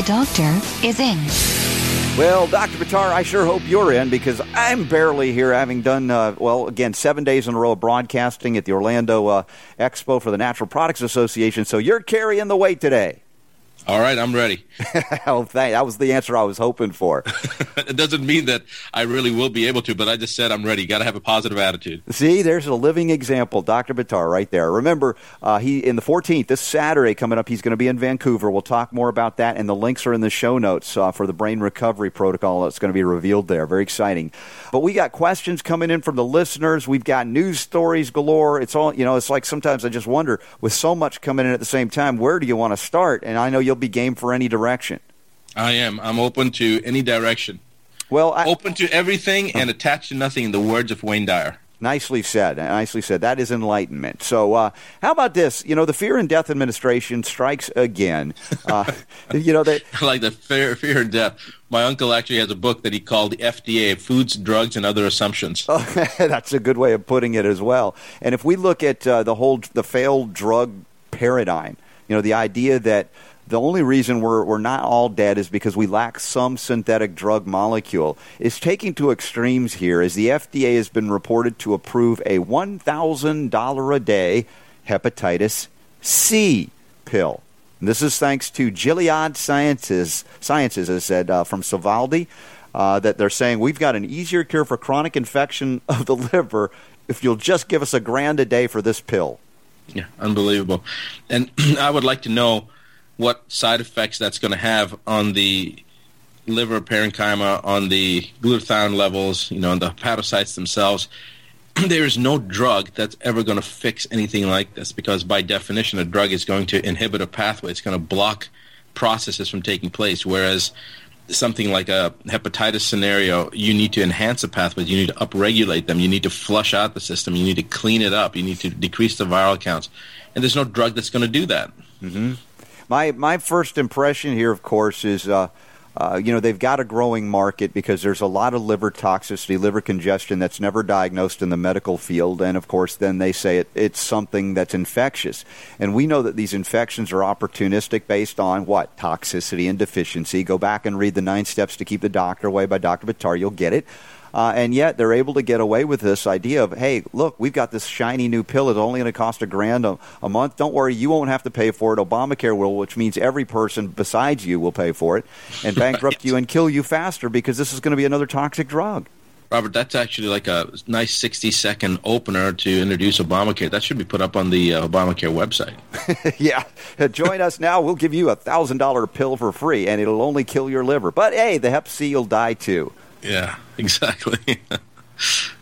The doctor is in. Well, Dr. Buttar, I sure hope you're in because I'm barely here, having done, uh, well, again, seven days in a row of broadcasting at the Orlando uh, Expo for the Natural Products Association. So you're carrying the weight today. All right, I'm ready. oh, thank, that was the answer I was hoping for. it doesn't mean that I really will be able to, but I just said I'm ready. Got to have a positive attitude. See, there's a living example, Dr. Buttar, right there. Remember, uh, he in the 14th, this Saturday coming up, he's going to be in Vancouver. We'll talk more about that, and the links are in the show notes uh, for the brain recovery protocol that's going to be revealed there. Very exciting. But we got questions coming in from the listeners. We've got news stories galore. It's all, you know, it's like sometimes I just wonder, with so much coming in at the same time, where do you want to start? And I know you'll be game for any direction. I am. I'm open to any direction. Well, I, Open to everything and attached to nothing, in the words of Wayne Dyer. Nicely said. Nicely said. That is enlightenment. So, uh, how about this? You know, the Fear and Death Administration strikes again. Uh, you know, they, like the fear, fear and death. My uncle actually has a book that he called the FDA Foods, Drugs, and Other Assumptions. Oh, that's a good way of putting it as well. And if we look at uh, the whole the failed drug paradigm, you know, the idea that the only reason we're, we're not all dead is because we lack some synthetic drug molecule It's taking to extremes here as the FDA has been reported to approve a $1,000 a day hepatitis C pill. And this is thanks to Gilead Sciences, Sciences as said uh, from Sovaldi, uh, that they're saying we've got an easier cure for chronic infection of the liver if you'll just give us a grand a day for this pill. Yeah, unbelievable. And I would like to know what side effects that's going to have on the liver parenchyma, on the glutathione levels, you know, on the hepatocytes themselves. there is no drug that's ever going to fix anything like this because by definition a drug is going to inhibit a pathway. It's going to block processes from taking place, whereas something like a hepatitis scenario, you need to enhance the pathways. You need to upregulate them. You need to flush out the system. You need to clean it up. You need to decrease the viral counts. And there's no drug that's going to do that. Mm-hmm. My my first impression here, of course, is uh, uh, you know they've got a growing market because there's a lot of liver toxicity, liver congestion that's never diagnosed in the medical field, and of course then they say it, it's something that's infectious, and we know that these infections are opportunistic based on what toxicity and deficiency. Go back and read the nine steps to keep the doctor away by Dr. Buttar, you'll get it. Uh, and yet they're able to get away with this idea of, hey, look, we've got this shiny new pill. It's only going to cost a grand a, a, month. Don't worry, you won't have to pay for it. Obamacare will, which means every person besides you will pay for it and bankrupt right. you and kill you faster because this is going to be another toxic drug. Robert, that's actually like a nice 60 second opener to introduce Obamacare. That should be put up on the uh, Obamacare website. yeah. Join us now. We'll give you a $1,000 pill for free, and it'll only kill your liver. But hey, the Hep C you'll die too. Yeah, exactly.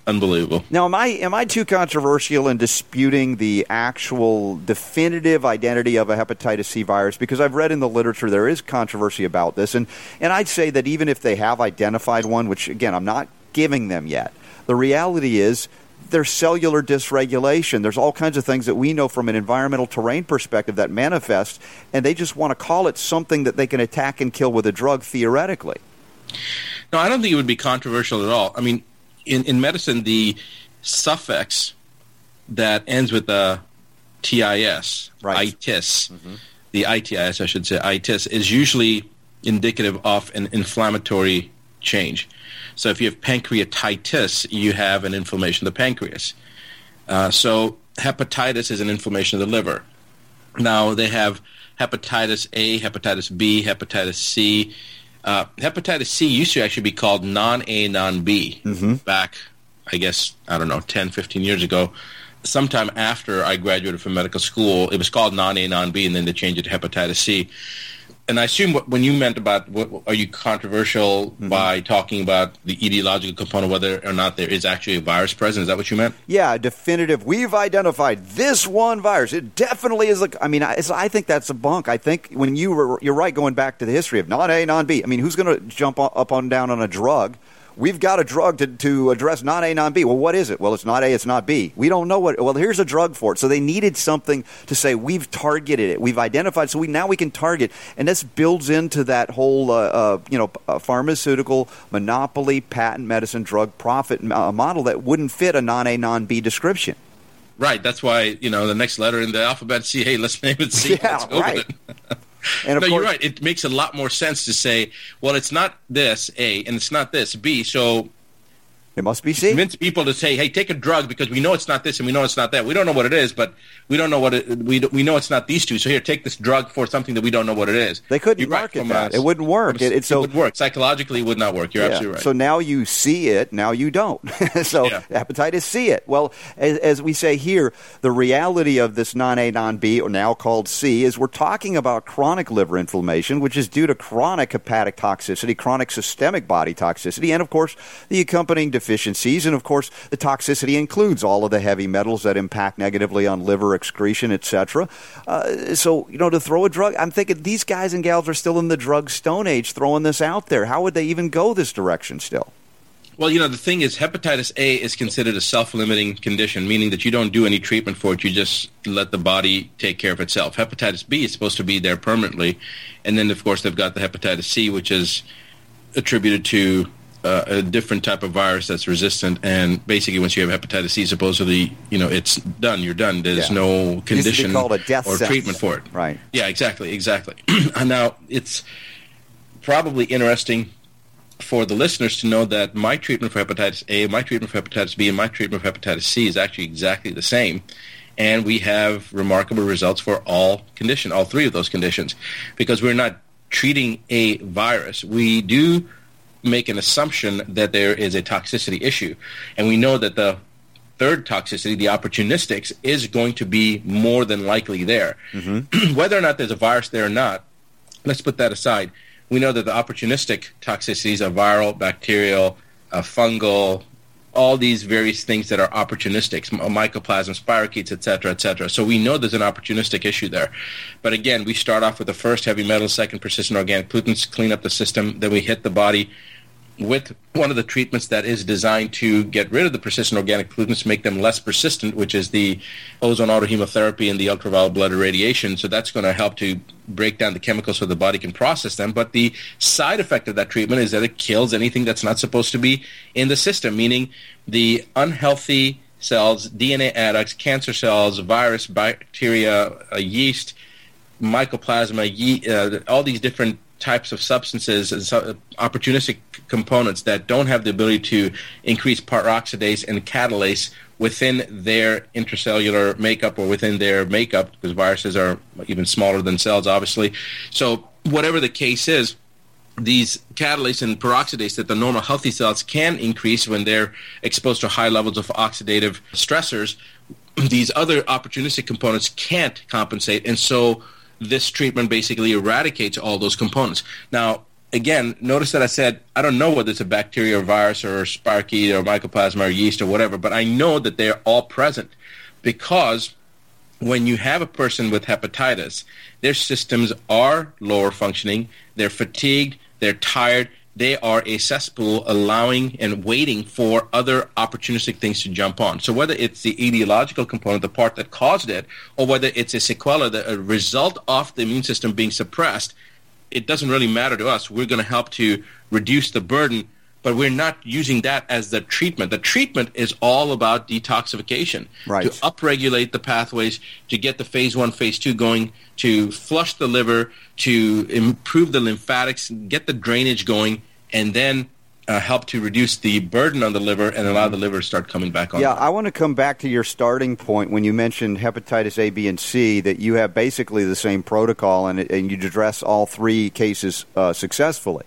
Unbelievable. Now, am I am I too controversial in disputing the actual definitive identity of a hepatitis C virus? Because I've read in the literature there is controversy about this, and and I'd say that even if they have identified one, which again I'm not giving them yet, the reality is there's cellular dysregulation. There's all kinds of things that we know from an environmental terrain perspective that manifest, and they just want to call it something that they can attack and kill with a drug theoretically. No, I don't think it would be controversial at all. I mean, in, in medicine, the suffix that ends with the TIS, right. itis, mm-hmm. the ITIS, I should say, itis, is usually indicative of an inflammatory change. So if you have pancreatitis, you have an inflammation of the pancreas. Uh, so hepatitis is an inflammation of the liver. Now they have hepatitis A, hepatitis B, hepatitis C, uh, hepatitis C used to actually be called non-A, non-B mm-hmm. back, I guess, I don't know, 10, 15 years ago. Sometime after I graduated from medical school, it was called non-A, non-B, and then they changed it to hepatitis C. and I assume what, when you meant about what are you controversial Mm-hmm. by talking about the etiological component, whether or not there is actually a virus present? Is that what you meant? Yeah, definitive. We've identified this one virus. It definitely is. A, I mean, I, it's- I think that's a bunk. I think when you were, you're right, going back to the history of non A, non B. I mean, who's going to jump up on down on a drug? We've got a drug to, to address non A, non B. Well, what is it? Well, it's not A, it's not B. We don't know what. Well, here's a drug for it. So they needed something to say we've targeted it, we've identified. So we now we can target, and this builds into that whole uh, uh, you know uh, pharmaceutical monopoly, patent medicine, drug profit uh, model that wouldn't fit a non A, non B description. Right. That's why you know the next letter in the alphabet C. Hey, let's name it C. Yeah, let's go right. And of no, course, you're right. It makes a lot more sense to say, well, it's not this A and it's not this B. So it must be C. convince people to say, hey, take a drug because we know it's not this and we know it's not that. We don't know what it is, but we don't know what it, we we know it's not these two. So here, take this drug for something that we don't know what it is. They couldn't You're right, market from that. a- It wouldn't work. It- it's so- would work psychologically. It would not work. You're Yeah. absolutely right. So now you see it, now you don't. so Yeah. hepatitis C it. Well, as, as we say here, the reality of this non A, non B, or now called C, is we're talking about chronic liver inflammation, which is due to chronic hepatic toxicity, chronic systemic body toxicity, and of course the accompanying deficiencies. And of course, the toxicity includes all of the heavy metals that impact negatively on liver excretion, etc. Uh, so you know, to throw a drug, I'm thinking these guys and gals are still in the drug stone age, throwing this out there. How would they even go this direction still? Well, you know, the thing is, hepatitis A is considered a self-limiting condition, meaning that you don't do any treatment for it. You just let the body take care of itself. Hepatitis B is supposed to be there permanently. And then, of course, they've got the hepatitis C, which is attributed to uh, a different type of virus that's resistant. And basically, once you have hepatitis C, supposedly, you know, it's done. You're done. There's Yeah. no Used to be condition called a death or sentence. treatment for it. Right. Yeah, exactly, exactly. now, it's probably interesting for the listeners to know that my treatment for hepatitis A, my treatment for hepatitis B, and my treatment for hepatitis C is actually exactly the same. And we have remarkable results for all condition, all three of those conditions, because we're not treating a virus. We do make an assumption that there is a toxicity issue. And we know that the third toxicity, the opportunistics, is going to be more than likely there. Whether or not there's a virus there or not, let's put that aside. We know that the opportunistic toxicities are viral, bacterial, uh, fungal, all these various things that are opportunistic, m- uh, mycoplasma, spirochetes, et cetera, et cetera. So we know there's an opportunistic issue there. But again, we start off with the first heavy metal, second persistent organic pollutants, clean up the system, then we hit the body with one of the treatments that is designed to get rid of the persistent organic pollutants, make them less persistent, which is the ozone autohemotherapy and the ultraviolet blood irradiation. So that's going to help to break down the chemicals so the body can process them. But the side effect of that treatment is that it kills anything that's not supposed to be in the system, meaning the unhealthy cells, DNA adducts, cancer cells, virus, bacteria, uh, yeast, mycoplasma, ye- uh, all these different types of substances and so, opportunistic components that don't have the ability to increase peroxidase and catalase within their intracellular makeup or within their makeup because viruses are even smaller than cells obviously. So whatever the case is these catalase and peroxidase that the normal healthy cells can increase when they're exposed to high levels of oxidative stressors these other opportunistic components can't compensate. And so this treatment basically eradicates all those components. Now again notice that i said i don't know whether it's a bacteria or virus or spirochete or mycoplasma or yeast or whatever but i know that they're all present because when you have a person with hepatitis, their systems are lower functioning, they're fatigued, they're tired, they are a cesspool allowing and waiting for other opportunistic things to jump on. So whether it's the etiological component, the part that caused it, or whether it's a sequela, the a result of the immune system being suppressed, it doesn't really matter to us. We're going to help to reduce the burden, but we're not using that as the treatment. The treatment is all about detoxification Right. to upregulate the pathways, to get the phase one, phase two going, to flush the liver, to improve the lymphatics, get the drainage going, and then uh, help to reduce the burden on the liver and allow the liver to start coming back on. Yeah, I want to come back to your starting point when you mentioned hepatitis A, B, and C, that you have basically the same protocol and, and you address all three cases uh, successfully,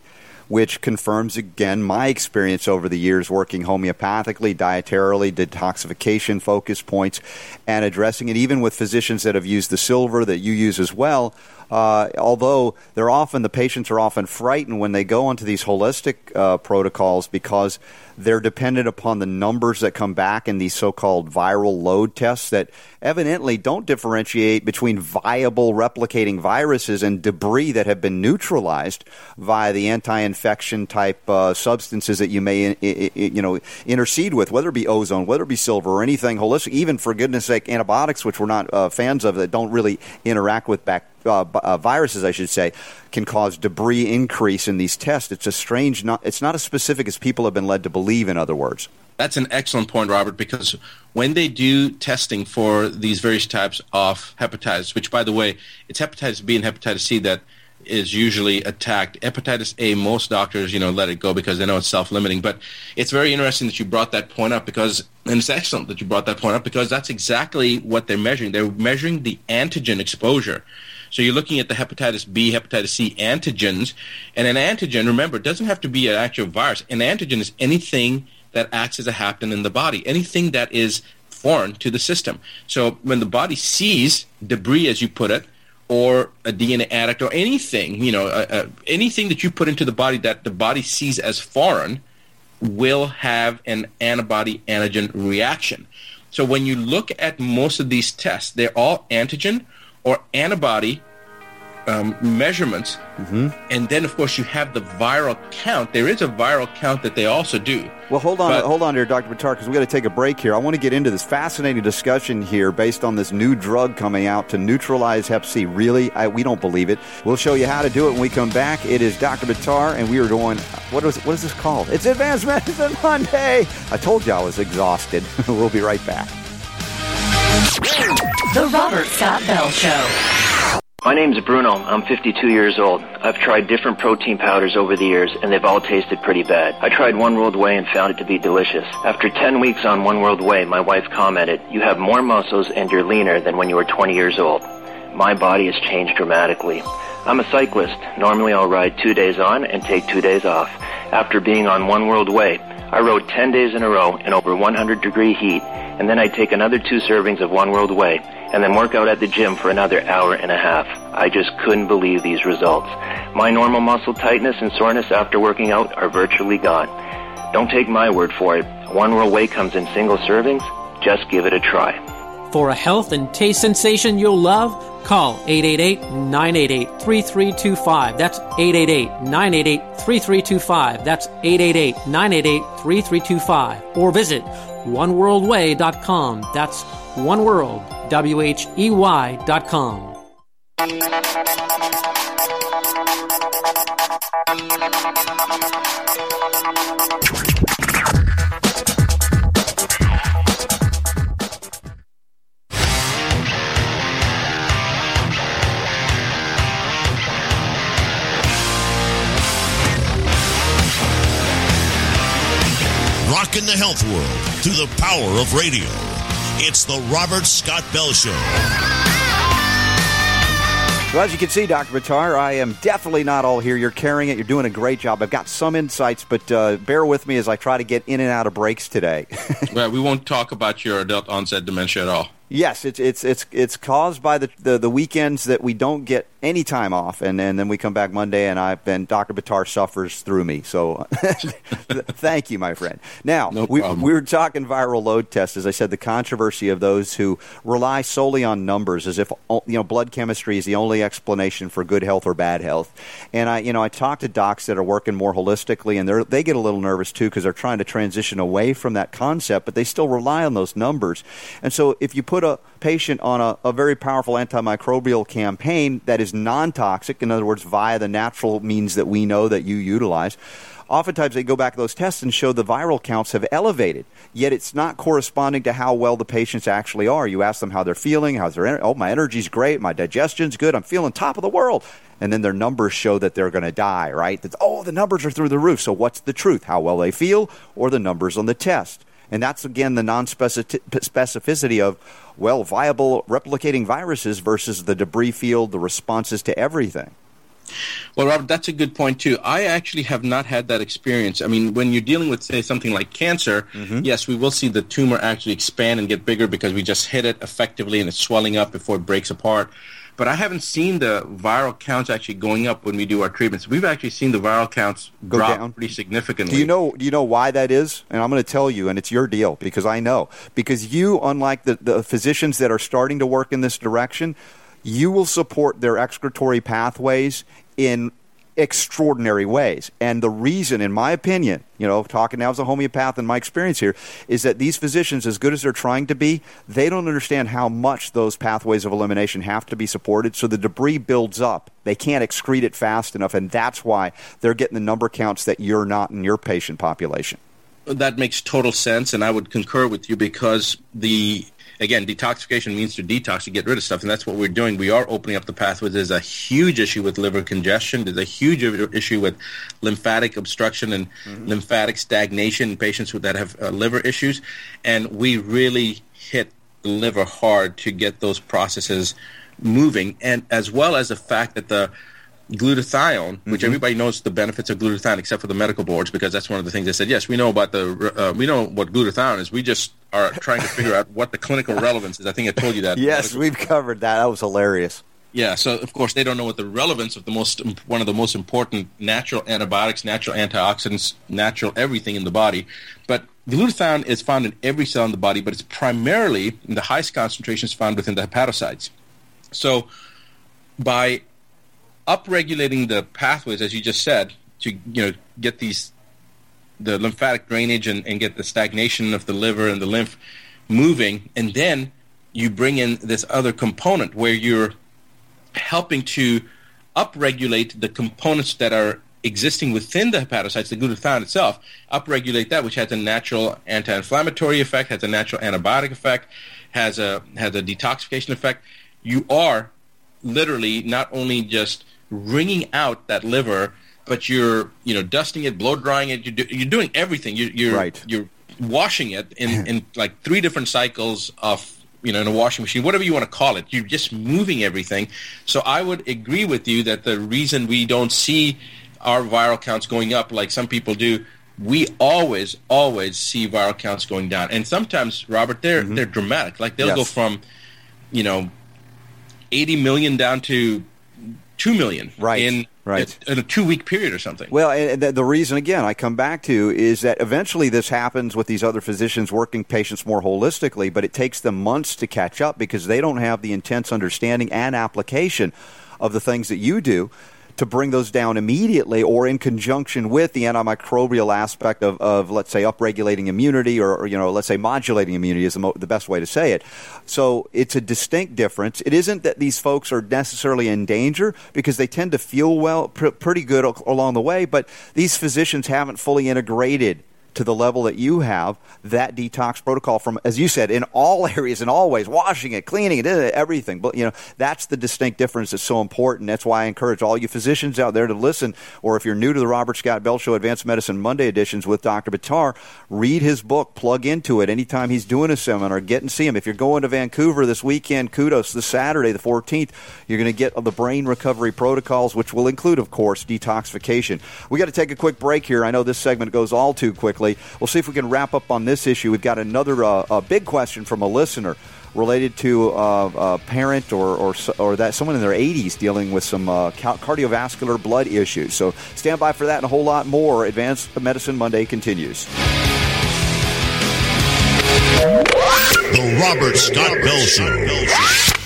which confirms again my experience over the years working homeopathically, dietarily, detoxification focus points, and addressing it even with physicians that have used the silver that you use as well. Uh, although they're often the patients are often frightened when they go onto these holistic uh, protocols because they're dependent upon the numbers that come back in these so-called viral load tests that evidently don't differentiate between viable replicating viruses and debris that have been neutralized via the anti-infection type uh, substances that you may you know intercede with, whether it be ozone, whether it be silver, or anything holistic. Even for goodness sake, antibiotics, which we're not uh, fans of, that don't really interact with bacteria uh, uh, viruses, I should say, can cause debris increase in these tests. It's a strange, not, it's not as specific as people have been led to believe, in other words. That's an excellent point, Robert, because when they do testing for these various types of hepatitis, which, by the way, it's hepatitis B and hepatitis C that is usually attacked. Hepatitis A, most doctors, you know, let it go because they know it's self-limiting. But it's very interesting that you brought that point up because, and it's excellent that you brought that point up because that's exactly what they're measuring. They're measuring the antigen exposure. So you're looking at the hepatitis B, hepatitis C antigens, and an antigen, remember, it doesn't have to be an actual virus. An antigen is anything that acts as a hapten in the body, anything that is foreign to the system. So when the body sees debris, as you put it, or a DNA adduct, or anything, you know, uh, uh, anything that you put into the body that the body sees as foreign, will have an antibody antigen reaction. So when you look at most of these tests, they're all antigen or antibody um, measurements. Mm-hmm. And then, of course, you have the viral count. There is a viral count that they also do. Well, hold on, but, hold on here, Dr. Buttar, because we got to take a break here. I want to get into this fascinating discussion here based on this new drug coming out to neutralize Hep C. Really, I, we don't believe it. We'll show you how to do it when we come back. It is Dr. Buttar, and we are doing what is what is this called? It's Advanced Medicine Monday. I told you I was exhausted. we'll be right back. The Robert Scott Bell Show. My name's Bruno. I'm 52 years old. I've tried different protein powders over the years, and they've all tasted pretty bad. I tried One World Whey and found it to be delicious. After 10 weeks on One World Whey, my wife commented, You have more muscles and you're leaner than when you were 20 years old. My body has changed dramatically. I'm a cyclist. Normally I'll ride two days on and take two days off. After being on One World Whey, I rode 10 days in a row in over 100 degree heat and then I'd take another two servings of One World Whey, and then work out at the gym for another hour and a half. I just couldn't believe these results. My normal muscle tightness and soreness after working out are virtually gone. Don't take my word for it. One World Whey comes in single servings. Just give it a try. For a health and taste sensation you'll love, call 888-988-3325. That's 888-988-3325. That's 888-988-3325. Or visit oneworldwhey.com. That's oneworld, W-H-E-Y dot com. rocking the health world through the power of radio. It's the Robert Scott Bell Show. Well, as you can see, Dr. Buttar, I am definitely not all here. You're carrying it. You're doing a great job. I've got some insights, but uh, bear with me as I try to get in and out of breaks today. well, we won't talk about your adult onset dementia at all. Yes, it's it's it's it's caused by the, the, the weekends that we don't get any time off, and, and then we come back Monday, and I and Dr. Buttar suffers through me. So, thank you, my friend. Now no we we were talking viral load tests, as I said, the controversy of those who rely solely on numbers, as if oh, you know blood chemistry is the only explanation for good health or bad health. And I you know I talk to docs that are working more holistically, and they they get a little nervous too because they're trying to transition away from that concept, but they still rely on those numbers. And so if you put put a patient on a, a very powerful antimicrobial campaign that is non toxic, in other words, via the natural means that we know that you utilize, oftentimes they go back to those tests and show the viral counts have elevated. Yet it's not corresponding to how well the patients actually are. You ask them how they're feeling, how's their oh my energy's great, my digestion's good, I'm feeling top of the world, and then their numbers show that they're going to die. Right? That's, oh, the numbers are through the roof. So what's the truth? How well they feel, or the numbers on the test? And that's again the non-specificity of well viable replicating viruses versus the debris field, the responses to everything. Well, Robert, that's a good point too. I actually have not had that experience. I mean, when you're dealing with, say, something like cancer, mm-hmm. yes, we will see the tumor actually expand and get bigger because we just hit it effectively and it's swelling up before it breaks apart. But I haven't seen the viral counts actually going up when we do our treatments. We've actually seen the viral counts Go drop down? pretty significantly. Do you know? Do you know why that is? And I'm going to tell you, and it's your deal because I know. Because you, unlike the, the physicians that are starting to work in this direction, you will support their excretory pathways in extraordinary ways. And the reason, in my opinion, you know, talking now as a homeopath and my experience here, is that these physicians, as good as they're trying to be, they don't understand how much those pathways of elimination have to be supported. So the debris builds up. They can't excrete it fast enough, and that's why they're getting the number counts that you're not in your patient population. that makes total sense, and I would concur with you because the again detoxification means to detox to get rid of stuff, and that's what we're doing. We are opening up the pathways. There's a huge issue with liver congestion. There's a huge issue with lymphatic obstruction and lymphatic stagnation in patients who, that have uh, liver issues, and we really hit the liver hard to get those processes moving, and as well as the fact that the glutathione, which Mhm. everybody knows the benefits of glutathione, except for the medical boards, because that's one of the things they said. Yes, we know about the uh, we know what glutathione is. We just are trying to figure out what the clinical relevance is. I think I told you that. Yes, we've covered that. That was hilarious. Yeah, so of course they don't know what the relevance of the most one of the most important natural antibiotics, natural antioxidants, natural everything in the body. But glutathione is found in every cell in the body, but it's primarily in the highest concentrations found within the hepatocytes. So by upregulating the pathways, as you just said, to you know get these the lymphatic drainage and, and get the stagnation of the liver and the lymph moving, and then you bring in this other component where you're helping to upregulate the components that are existing within the hepatocytes, the glutathione itself, upregulate that, which has a natural anti-inflammatory effect, has a natural antibiotic effect, has a has a detoxification effect. You are literally not only just wringing out that liver, but you're you know dusting it, blow drying it. You're, do, you're doing everything. You, you're Right. you're washing it in in like three different cycles of you know in a washing machine, whatever you want to call it. You're just moving everything. So I would agree with you that the reason we don't see our viral counts going up like some people do. We always, always see viral counts going down, and sometimes, Robert, they're mm-hmm. they're dramatic. Like they'll Yes. go from, you know, 80 million down to 2 million Right, in, right. in a two week period or something. Well, and the, the reason, again, I come back to is that eventually this happens with these other physicians working patients more holistically, but it takes them months to catch up because they don't have the intense understanding and application of the things that you do to bring those down immediately or in conjunction with the antimicrobial aspect of, of let's say, upregulating immunity or, or, you know, let's say modulating immunity is the, mo- the best way to say it. So it's a distinct difference. It isn't that these folks are necessarily in danger because they tend to feel well, pr- pretty good al- along the way, but these physicians haven't fully integrated to the level that you have that detox protocol from as you said in all areas and always washing it cleaning it eh, everything. But you know that's the distinct difference that's so important. That's why i encourage all you physicians out there to listen or if you're new to the robert scott bell show advanced medicine monday editions with dr buttar read his book plug into it anytime he's doing a seminar. Get and see him. If you're going to vancouver this weekend kudos. This saturday the 14th you're going to get the brain recovery protocols which will include of course detoxification. We got to take a quick break here. I know this segment goes all too quickly we'll see if we can wrap up on this issue we've got another uh, a big question from a listener related to uh, a parent or, or or that someone in their 80s dealing with some uh, cardiovascular blood issues. So stand by for that and a whole lot more. Advanced Medicine Monday continues. The Robert Scott Bell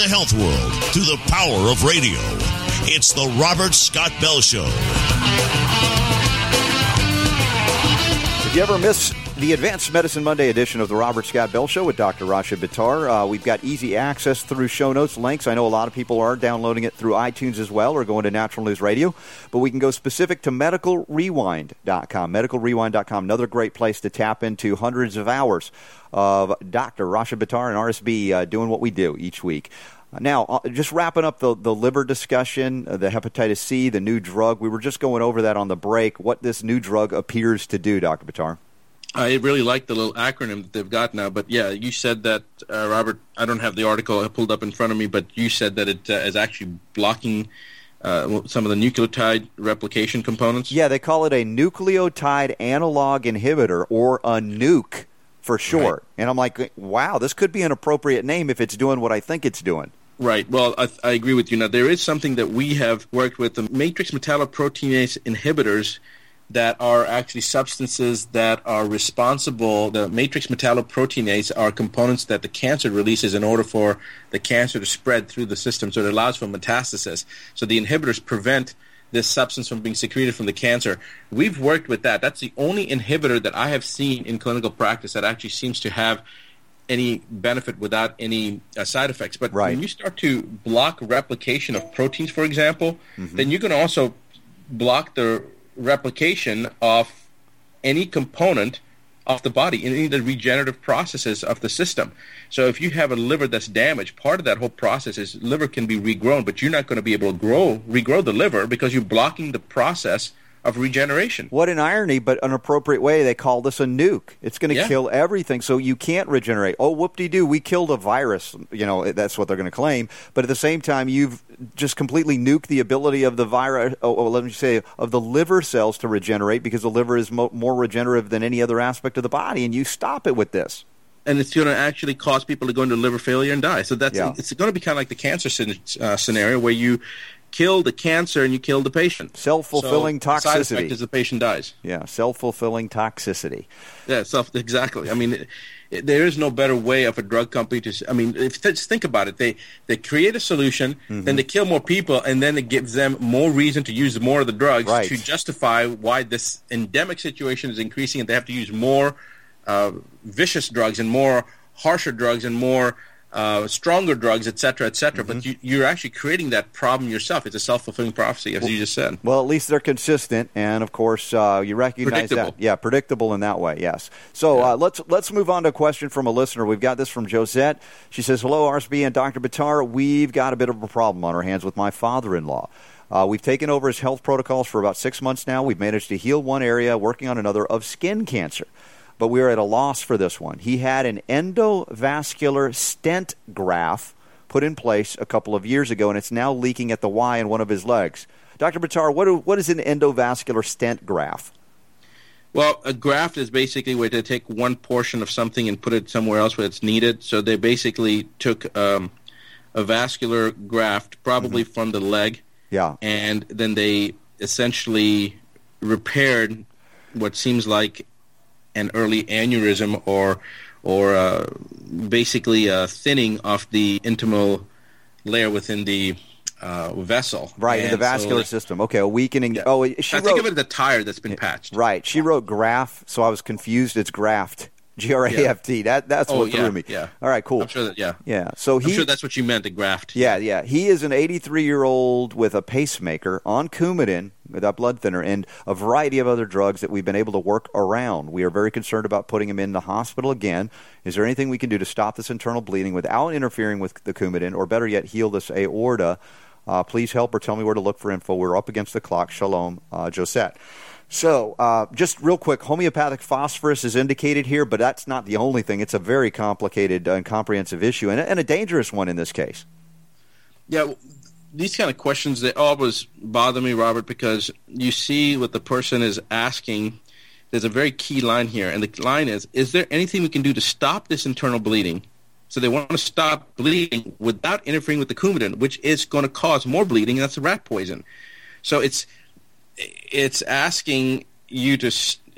the health world through the power of radio. It's the Robert Scott Bell Show. If you ever miss the Advanced Medicine Monday edition of the Robert Scott Bell Show with Dr. Rashid Buttar, uh, we've got easy access through show notes, links. I know a lot of people are downloading it through iTunes as well or going to Natural News Radio, but we can go specific to medicalrewind.com. Medicalrewind.com, another great place to tap into hundreds of hours of Dr. Rashid Buttar and RSB uh, doing what we do each week. Now, uh, just wrapping up the, the liver discussion, uh, the hepatitis C, the new drug. We were just going over that on the break, what this new drug appears to do, Dr. Buttar. I really like the little acronym that they've got now. But yeah, you said that, uh, Robert. I don't have the article pulled up in front of me, but you said that it uh, is actually blocking uh, some of the nucleotide replication components. Yeah, they call it a nucleotide analog inhibitor or a nuke for short. Right. And I'm like, wow, this could be an appropriate name if it's doing what I think it's doing. Right. Well, I, I agree with you. Now, there is something that we have worked with the matrix metalloproteinase inhibitors that are actually substances that are responsible. The matrix metalloproteinase are components that the cancer releases in order for the cancer to spread through the system. So it allows for metastasis. So the inhibitors prevent this substance from being secreted from the cancer. We've worked with that. That's the only inhibitor that I have seen in clinical practice that actually seems to have any benefit without any uh, side effects. But right. when you start to block replication of proteins, for example, mm-hmm. then you can also block the replication of any component of the body in any of the regenerative processes of the system. So if you have a liver that's damaged, part of that whole process is liver can be regrown, but you're not going to be able to grow regrow the liver because you're blocking the process of regeneration. What an irony, but an appropriate way. They call this a nuke. It's going to yeah. kill everything, so you can't regenerate. Oh, whoop-de-doo, we killed a virus. You know, that's what they're going to claim. But at the same time, you've just completely nuked the ability of the virus, oh, oh, let me say, of the liver cells to regenerate because the liver is mo- more regenerative than any other aspect of the body, and you stop it with this and it's going to actually cause people to go into liver failure and die. So that's yeah. it's going to be kind of like the cancer uh, scenario where you kill the cancer and you kill the patient. Self fulfilling so toxicity. Side effect is the patient dies. Yeah, self fulfilling toxicity. Yeah, self exactly. I mean. It, it, there is no better way of a drug company to. I mean, if, just think about it. They they create a solution, mm-hmm. then they kill more people, and then it gives them more reason to use more of the drugs right. to justify why this endemic situation is increasing, and they have to use more uh, vicious drugs and more harsher drugs and more uh, stronger drugs, et cetera, et cetera. Mm-hmm. But you, are actually creating that problem yourself. It's a self fulfilling prophecy, as well, you just said. Well, at least they're consistent, and of course, uh, you recognize that. Yeah, predictable in that way. Yes. So yeah. uh, let's let's move on to a question from a listener. We've got this from Josette. She says, "Hello, RSB and Dr. Buttar. We've got a bit of a problem on our hands with my father-in-law." Uh, we've taken over his health protocols for about six months now. We've managed to heal one area, working on another of skin cancer but we were at a loss for this one. He had an endovascular stent graft put in place a couple of years ago, and it's now leaking at the Y in one of his legs. Dr. Buttar, what, what is an endovascular stent graft? Well, a graft is basically where they take one portion of something and put it somewhere else where it's needed. So they basically took um, a vascular graft, probably mm-hmm. from the leg, yeah, and then they essentially repaired what seems like an early aneurysm or or uh, basically a thinning of the intimal layer within the uh, vessel. Right, in the vascular so, system. Okay, a weakening. Yeah. Oh, she I wrote, think of it as a tire that's been patched. Right. She wrote graft, so I was confused. It's graft. G R A F T. That that's oh, what yeah, threw me. Yeah. All right. Cool. I'm sure that. Yeah. Yeah. So he. I'm sure that's what you meant. The graft. Yeah. Yeah. He is an 83 year old with a pacemaker on Coumadin that blood thinner and a variety of other drugs that we've been able to work around. We are very concerned about putting him in the hospital again. Is there anything we can do to stop this internal bleeding without interfering with the Coumadin, or better yet, heal this aorta? Uh, please help or tell me where to look for info. We're up against the clock. Shalom, uh, Josette. So, uh, just real quick, homeopathic phosphorus is indicated here, but that's not the only thing. It's a very complicated and comprehensive issue, and, and a dangerous one in this case. Yeah, these kind of questions they always bother me, Robert, because you see what the person is asking. There's a very key line here, and the line is: Is there anything we can do to stop this internal bleeding? So they want to stop bleeding without interfering with the coumadin, which is going to cause more bleeding, and that's the rat poison. So it's it's asking you to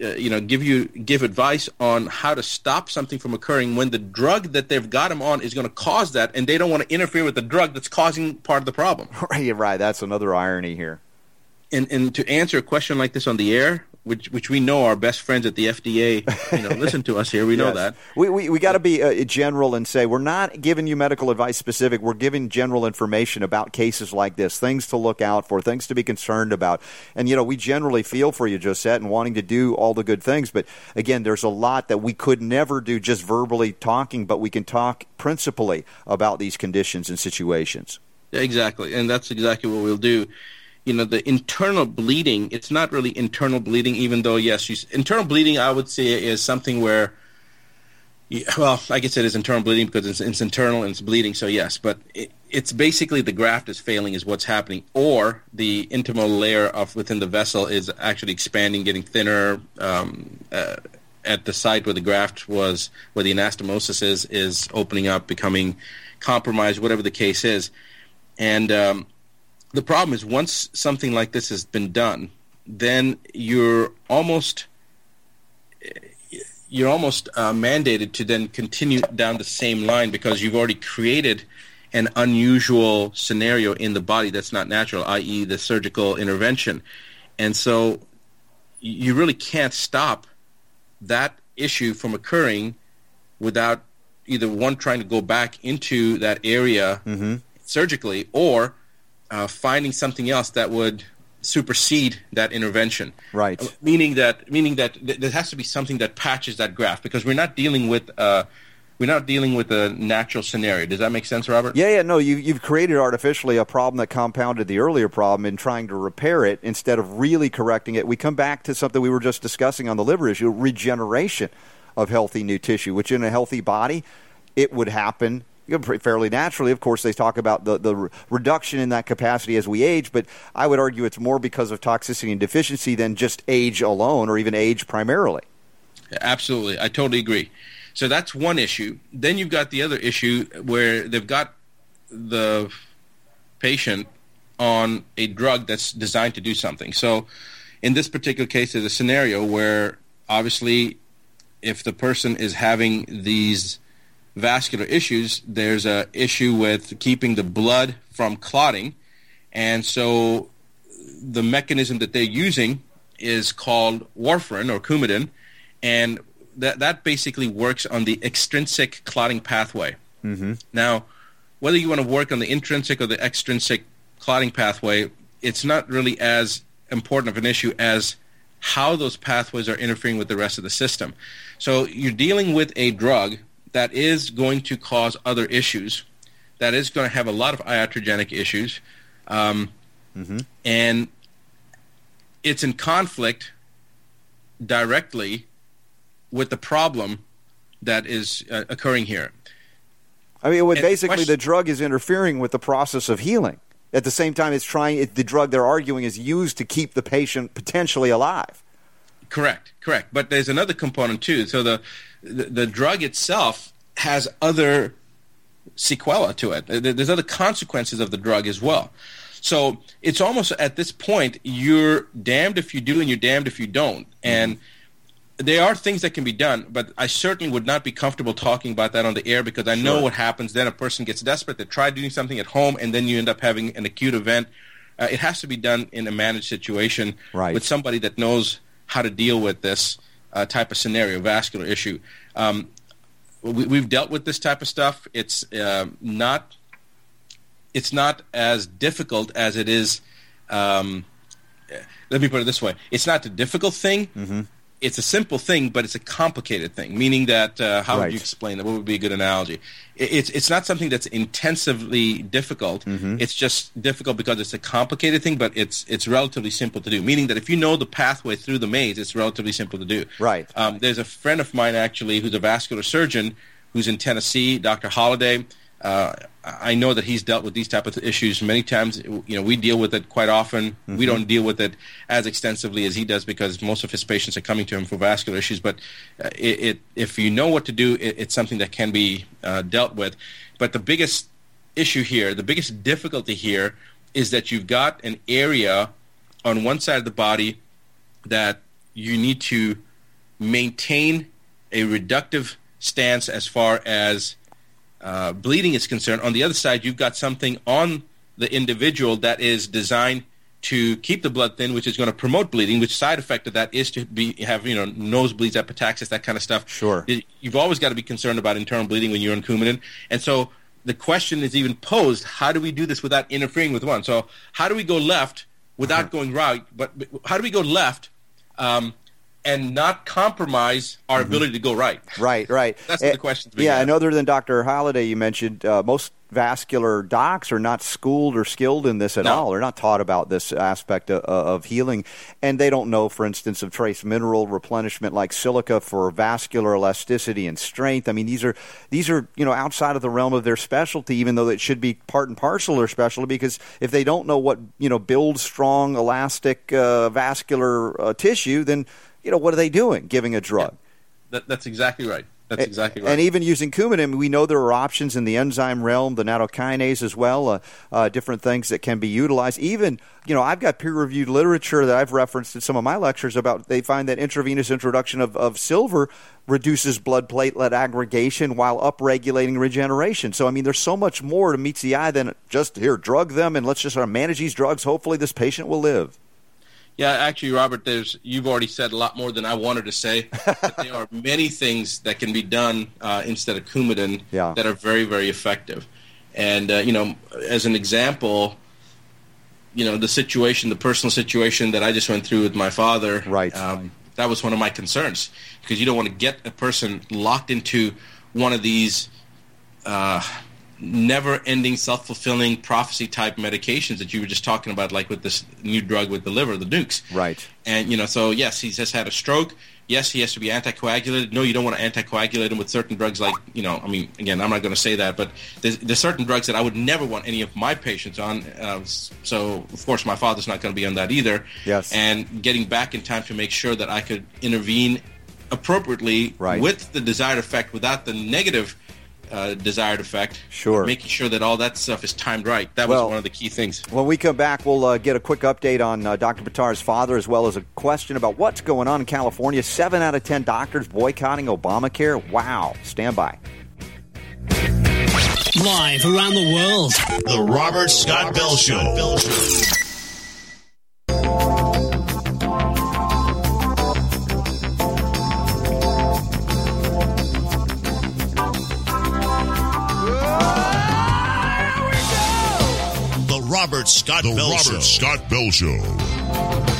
uh, you know give you give advice on how to stop something from occurring when the drug that they've got them on is going to cause that and they don't want to interfere with the drug that's causing part of the problem. Right right. That's another irony here. And and to answer a question like this on the air which which we know our best friends at the FDA, you know, listen to us here. We know yes. that. We we, we got to be uh, general and say we're not giving you medical advice specific. We're giving general information about cases like this, things to look out for, things to be concerned about. And you know, we generally feel for you, Josette, and wanting to do all the good things. But again, there's a lot that we could never do just verbally talking, but we can talk principally about these conditions and situations. exactly, and that's exactly what we'll do you know the internal bleeding it's not really internal bleeding even though yes you, internal bleeding i would say is something where well like i said it's internal bleeding because it's, it's internal and it's bleeding so yes but it, it's basically the graft is failing is what's happening, or the intimal layer of within the vessel is actually expanding, getting thinner. Um, uh, at the site where the graft was, where the anastomosis is, is opening up, becoming compromised, whatever the case is. And um, the problem is, once something like this has been done, then you're almost you're almost uh, mandated to then continue down the same line because you've already created an unusual scenario in the body that's not natural, i.e., the surgical intervention. And so you really can't stop that issue from occurring without either one trying to go back into that area mm-hmm. surgically or uh, finding something else that would supersede that intervention. Right. Uh, meaning that meaning that th- there has to be something that patches that graft because we're not dealing with uh, we're not dealing with a natural scenario. Does that make sense, Robert? Yeah, yeah. No, you, you've created artificially a problem that compounded the earlier problem in trying to repair it instead of really correcting it. We come back to something we were just discussing on the liver issue: regeneration of healthy new tissue, which in a healthy body it would happen fairly naturally. Of course, they talk about the, the reduction in that capacity as we age, but I would argue it's more because of toxicity and deficiency than just age alone or even age primarily. Absolutely. I totally agree. So that's one issue. Then you've got the other issue where they've got the patient on a drug that's designed to do something. So in this particular case, there's a scenario where obviously if the person is having these vascular issues, there's a issue with keeping the blood from clotting, and so the mechanism that they're using is called warfarin or Coumadin, and that that basically works on the extrinsic clotting pathway. Mm-hmm. Now, whether you want to work on the intrinsic or the extrinsic clotting pathway, it's not really as important of an issue as how those pathways are interfering with the rest of the system. So you're dealing with a drug that is going to cause other issues, that is going to have a lot of iatrogenic issues, um, mm-hmm. and it's in conflict directly with the problem that is uh, occurring here. I mean, basically, question- the drug is interfering with the process of healing. At the same time, it's trying. It, the drug they're arguing is used to keep the patient potentially alive. Correct, correct. But there's another component too. So the the, the drug itself has other sequela to it. There's other consequences of the drug as well. So it's almost at this point you're damned if you do and you're damned if you don't. And there are things that can be done, but I certainly would not be comfortable talking about that on the air because I know Sure. what happens. Then a person gets desperate, they try doing something at home, and then you end up having an acute event. Uh, it has to be done in a managed situation Right. with somebody that knows how to deal with this uh, type of scenario, vascular issue. Um, we, we've dealt with this type of stuff. It's uh, not it's not as difficult as it is. Um, let me put it this way: it's not a difficult thing. Mm-hmm. It's a simple thing, but it's a complicated thing. Meaning that uh, how Right. would you explain that? What would be a good analogy? It, it's it's not something that's intensively difficult. Mm-hmm. It's just difficult because it's a complicated thing, but it's it's relatively simple to do. Meaning that if you know the pathway through the maze, it's relatively simple to do. Right. Um, there's a friend of mine actually who's a vascular surgeon who's in Tennessee, Dr. Holiday. Uh, I know that he's dealt with these type of issues many times. You know, we deal with it quite often. We don't deal with it as extensively as he does because most of his patients are coming to him for vascular issues. But uh, it, it, if you know what to do, it, it's something that can be uh, dealt with. But the biggest issue here, the biggest difficulty here, is that you've got an area on one side of the body that you need to maintain a reductive stance as far as uh, bleeding is concerned. On the other side, you've got something on the individual that is designed to keep the blood thin, which is going to promote bleeding. Which side effect of that is to be have you know nosebleeds, epistaxis, that kind of stuff. Sure. You've always got to be concerned about internal bleeding when you're on Coumadin, and so the question is even posed: How do we do this without interfering with one? So how do we go left without going right? But, but how do we go left? Um, and not compromise our ability to go right. Right, right. That's Eh, the question. Yeah, and other than Dr. Holliday, you mentioned uh, most vascular docs are not schooled or skilled in this at No. all. They're not taught about this aspect of, of healing, and they don't know, for instance, of trace mineral replenishment like silica for vascular elasticity and strength. I mean, these are these are you know outside of the realm of their specialty, even though it should be part and parcel of their specialty. Because if they don't know what you know builds strong, elastic uh, vascular uh, tissue, then you know what are they doing? Giving a drug. That, that's exactly right. That's exactly right. And even using Coumadin, we know there are options in the enzyme realm, the nattokinase as well, uh, uh, different things that can be utilized. Even, you know, I've got peer-reviewed literature that I've referenced in some of my lectures about they find that intravenous introduction of, of silver reduces blood platelet aggregation while upregulating regeneration. So, I mean, there's so much more to meets the eye than just here, drug them and let's just sort of manage these drugs. Hopefully this patient will live. Yeah, actually, Robert, there's you've already said a lot more than I wanted to say. but there are many things that can be done uh, instead of Coumadin Yeah. that are very, very effective. And uh, you know, as an example, you know, the situation, the personal situation that I just went through with my father, Right. Um, that was one of my concerns because you don't want to get a person locked into one of these uh, never-ending, self-fulfilling prophecy type medications that you were just talking about, like with this new drug with the liver, the nukes. Right. And you know, so yes, he's just had a stroke. Yes, he has to be anticoagulated. No, you don't want to anticoagulate him with certain drugs like, you know, I mean, again, I'm not going to say that, but there's, there's certain drugs that I would never want any of my patients on. Uh, so, of course, my father's not going to be on that either. Yes. And getting back in time to make sure that I could intervene appropriately Right. with the desired effect without the negative uh, desired effect. Sure. Making sure that all that stuff is timed right. That was one of the key things. When we come back, we'll uh, get a quick update on uh, Dr. Buttar's father, as well as a question about what's going on in California. Seven out of ten doctors boycotting Obamacare. Wow. Stand by. Live around the world. The Robert Scott Bell Show. The Robert Scott Bell Robert Show. Scott Bell Show.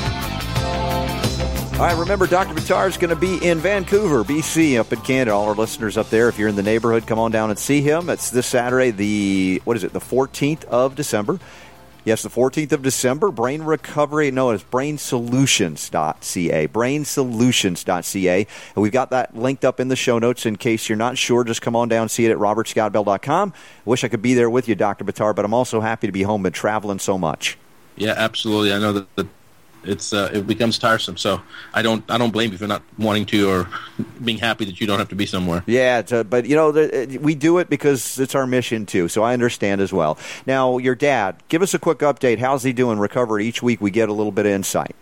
All right, remember, Dr. Buttar is going to be in Vancouver, BC, up in Canada. All our listeners up there, if you're in the neighborhood, come on down and see him. It's this Saturday, the, what is it, the 14th of December. Yes, the 14th of December. Brain Recovery, no, it's brainsolutions.ca. Brainsolutions.ca. And we've got that linked up in the show notes in case you're not sure. Just come on down see it at robertscottbell.com. Wish I could be there with you, Dr. Buttar, but I'm also happy to be home and traveling so much. Yeah, absolutely. I know that, that it's uh, it becomes tiresome. So I don't I don't blame you for not wanting to or being happy that you don't have to be somewhere. Yeah, it's, uh, but you know, the, uh, we do it because it's our mission too. So I understand as well. Now, your dad, give us a quick update. How's he doing? Recovery each week, we get a little bit of insight.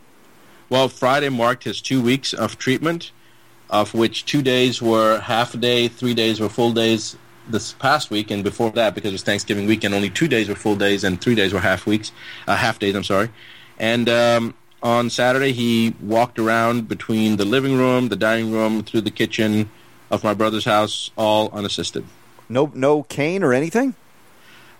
Well, Friday marked his two weeks of treatment, of which two days were half a day, three days were full days. This past week and before that, because it was Thanksgiving weekend, only two days were full days and three days were half weeks, uh, half days. I'm sorry. And um, on Saturday, he walked around between the living room, the dining room, through the kitchen of my brother's house, all unassisted. No, no cane or anything.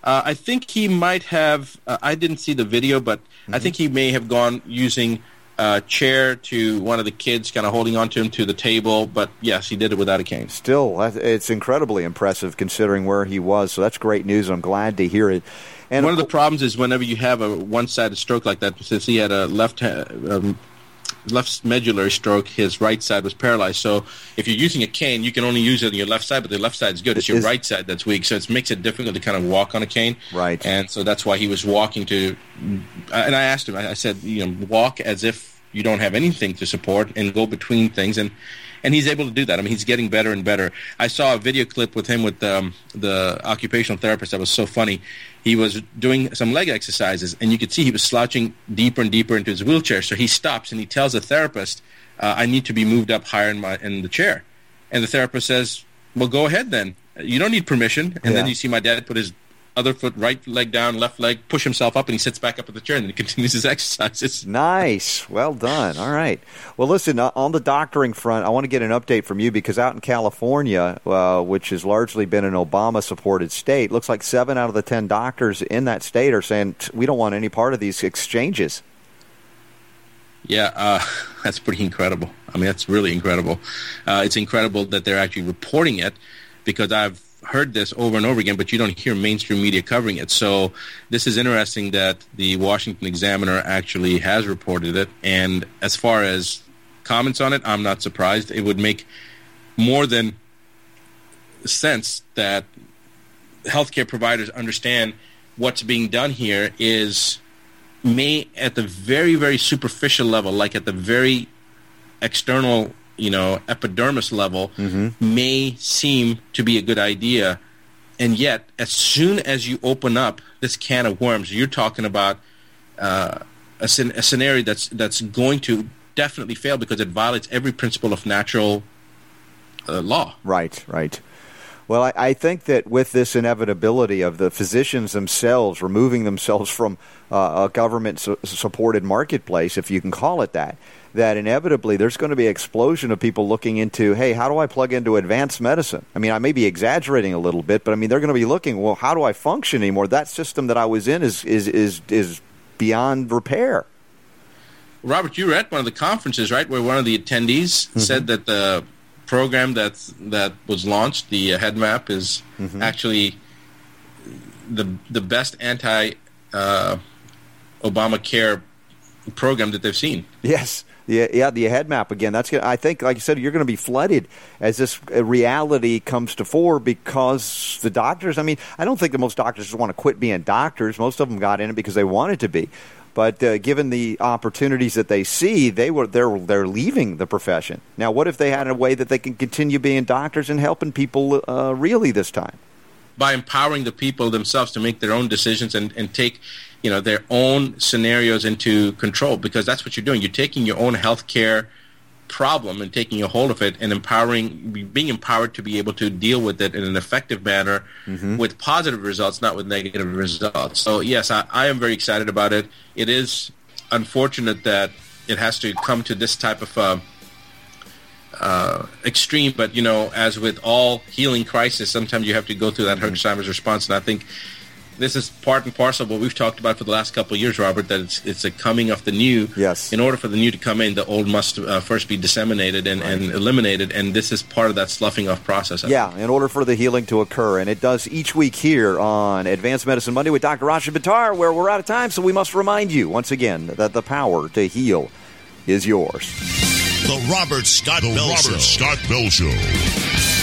Uh, I think he might have. Uh, I didn't see the video, but I think he may have gone using a chair to one of the kids, kind of holding onto him to the table. But yes, he did it without a cane. Still, it's incredibly impressive considering where he was. So that's great news. I'm glad to hear it. And one of the problems is whenever you have a one-sided stroke like that, since he had a left um, left medullary stroke, his right side was paralyzed. So if you're using a cane, you can only use it on your left side, but the left side is good. It's your right side that's weak, so it makes it difficult to kind of walk on a cane. Right. And so that's why he was walking to. And I asked him. I said, you know, walk as if you don't have anything to support and go between things and. And he's able to do that. I mean, he's getting better and better. I saw a video clip with him with um, the occupational therapist that was so funny. He was doing some leg exercises, and you could see he was slouching deeper and deeper into his wheelchair. So he stops and he tells the therapist, uh, "I need to be moved up higher in my in the chair." And the therapist says, "Well, go ahead then. You don't need permission." And then you see my dad put his other foot, right leg down, left leg, push himself up, and he sits back up in the chair, and then he continues his exercises. Nice. Well done. All right. Well, listen, uh, on the doctoring front, I want to get an update from you because out in California, uh, which has largely been an Obama supported state, looks like seven out of the 10 doctors in that state are saying, we don't want any part of these exchanges. Yeah, uh, that's pretty incredible. I mean, that's really incredible. Uh, it's incredible that they're actually reporting it because I've heard this over and over again, but you don't hear mainstream media covering it. So this is interesting that the Washington Examiner actually has reported it. And as far as comments on it, I'm not surprised. It would make more than sense that healthcare providers understand what's being done here is may at the very very superficial level like at the very external you know epidermis level Mm-hmm. may seem to be a good idea and yet as soon as you open up this can of worms you're talking about uh, a, scen- a scenario that's that's going to definitely fail because it violates every principle of natural uh, law Right, right. Well, I, I think that with this inevitability of the physicians themselves removing themselves from uh, a government su- supported marketplace, if you can call it that, that inevitably there's going to be an explosion of people looking into, hey, how do I plug into advanced medicine? I mean, I may be exaggerating a little bit, but I mean, they're going to be looking, well, how do I function anymore? That system that I was in is, is, is, is beyond repair. Robert, you were at one of the conferences, right, where one of the attendees Mm-hmm. said that the program that that was launched, the uh, head map, is Mm-hmm. actually the the best anti uh, Obamacare program that they've seen. Yes. Yeah, yeah, the head map again. That's I think, like you said, you're going to be flooded as this uh, reality comes to fore because the doctors. I mean, I don't think that most doctors just want to quit being doctors. Most of them got in it because they wanted to be. But uh, given the opportunities that they see, they were they're they're leaving the profession. Now, what if they had a way that they can continue being doctors and helping people uh, really this time? by empowering the people themselves to make their own decisions and, and take you know their own scenarios into control because that's what you're doing. You're taking your own healthcare problem and taking a hold of it and empowering being empowered to be able to deal with it in an effective manner with positive results not with negative results. So yes I, I am very excited about it. It is unfortunate that it has to come to this type of uh, uh, extreme, but you know, as with all healing crisis, sometimes you have to go through that Herxheimer's response, and I think this is part and parcel of what we've talked about for the last couple of years, Robert. That it's it's a coming of the new. Yes. In order for the new to come in, the old must uh, first be disseminated and, and eliminated, and this is part of that sloughing off process. I Yeah, in order for the healing to occur. And it does each week here on Advanced Medicine Monday with Dr. Rashid Buttar, where we're out of time, so we must remind you once again that the power to heal is yours. The Robert Scott Bell Robert Show. Scott Bell Show.